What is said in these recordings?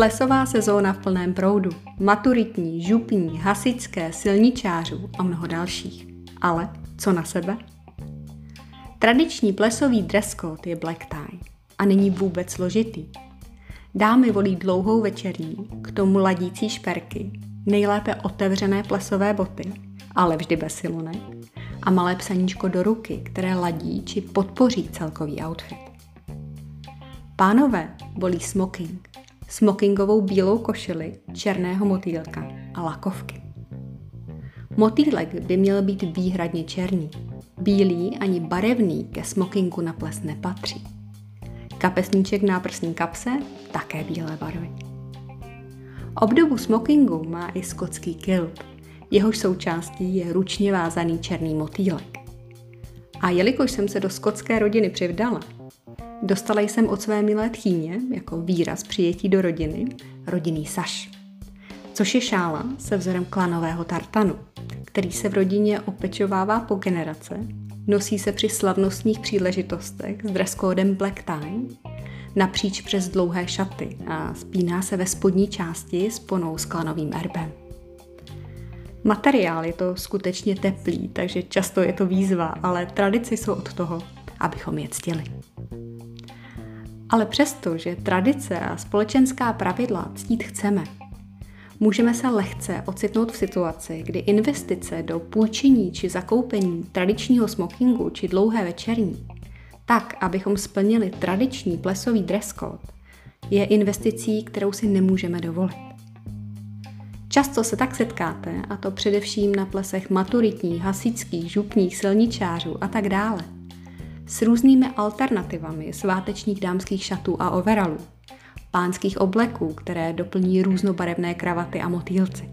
Plesová sezóna v plném proudu, maturitní, župní, hasičské, silničářů a mnoho dalších. Ale co na sebe? Tradiční plesový dress code je black tie a není vůbec složitý. Dámy volí dlouhou večerí, k tomu ladící šperky, nejlépe otevřené plesové boty, ale vždy bez silonek, a malé psaníčko do ruky, které ladí či podpoří celkový outfit. Pánové volí smoking, smokingovou bílou košili, černého motýlka a lakovky. Motýlek by měl být výhradně černý. Bílý ani barevný ke smokingu na ples nepatří. Kapesníček náprsní kapse také bílé barvy. Obdobu smokingu má i skotský kilt. Jehož součástí je ručně vázaný černý motýlek. A jelikož jsem se do skotské rodiny přivdala, Dostala jsem od své milé tchýně, jako výraz přijetí do rodiny, rodinný saš, což je šála se vzorem klanového tartanu, který se v rodině opečovává po generace, nosí se při slavnostních příležitostech s dresskódem black tie, napříč přes dlouhé šaty a spíná se ve spodní části s ponou s klanovým erbem. Materiál je to skutečně teplý, takže často je to výzva, ale tradice jsou od toho, abychom je ctili. Ale přesto, že tradice a společenská pravidla ctít chceme, můžeme se lehce ocitnout v situaci, kdy investice do půjčení či zakoupení tradičního smokingu či dlouhé večerní, tak, abychom splnili tradiční plesový dress code, je investicí, kterou si nemůžeme dovolit. Často se tak setkáte, a to především na plesech maturitních, hasičských, župních, silničářů a tak dále – s různými alternativami svátečních dámských šatů a overalů, pánských obleků, které doplní různobarevné kravaty a motýlci.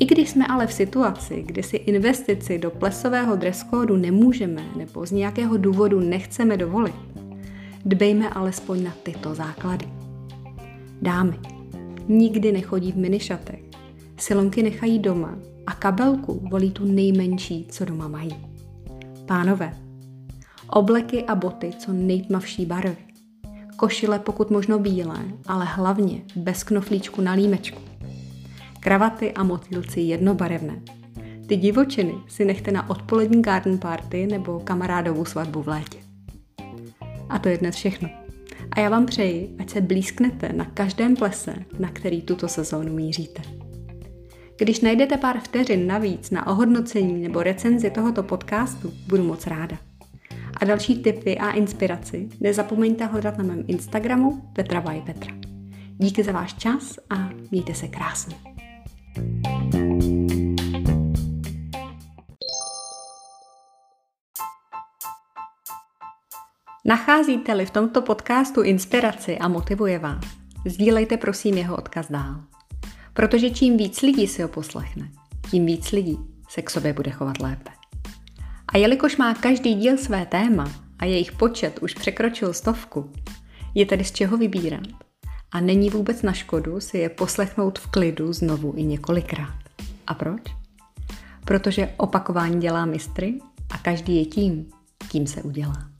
I když jsme ale v situaci, kdy si investici do plesového dreskódu nemůžeme nebo z nějakého důvodu nechceme dovolit, dbejme alespoň na tyto základy. Dámy, nikdy nechodí v minišatech, silonky nechají doma a kabelku volí tu nejmenší, co doma mají. Pánové, Obleky a boty co nejtmavší barvy. Košile pokud možno bílé, ale hlavně bez knoflíčku na límečku. Kravaty a motýlci jednobarevné. Ty divočiny si nechte na odpolední garden party nebo kamarádovou svatbu v létě. A to je dnes všechno. A já vám přeji, ať se blízknete na každém plese, na který tuto sezónu míříte. Když najdete pár vteřin navíc na ohodnocení nebo recenzi tohoto podcastu, budu moc ráda a další tipy a inspiraci nezapomeňte hledat na mém Instagramu Petra by Petra. Díky za váš čas a mějte se krásně. Nacházíte-li v tomto podcastu inspiraci a motivuje vás, sdílejte prosím jeho odkaz dál. Protože čím víc lidí si ho poslechne, tím víc lidí se k sobě bude chovat lépe. A jelikož má každý díl své téma a jejich počet už překročil stovku, je tedy z čeho vybírat. A není vůbec na škodu si je poslechnout v klidu znovu i několikrát. A proč? Protože opakování dělá mistry a každý je tím, kým se udělá.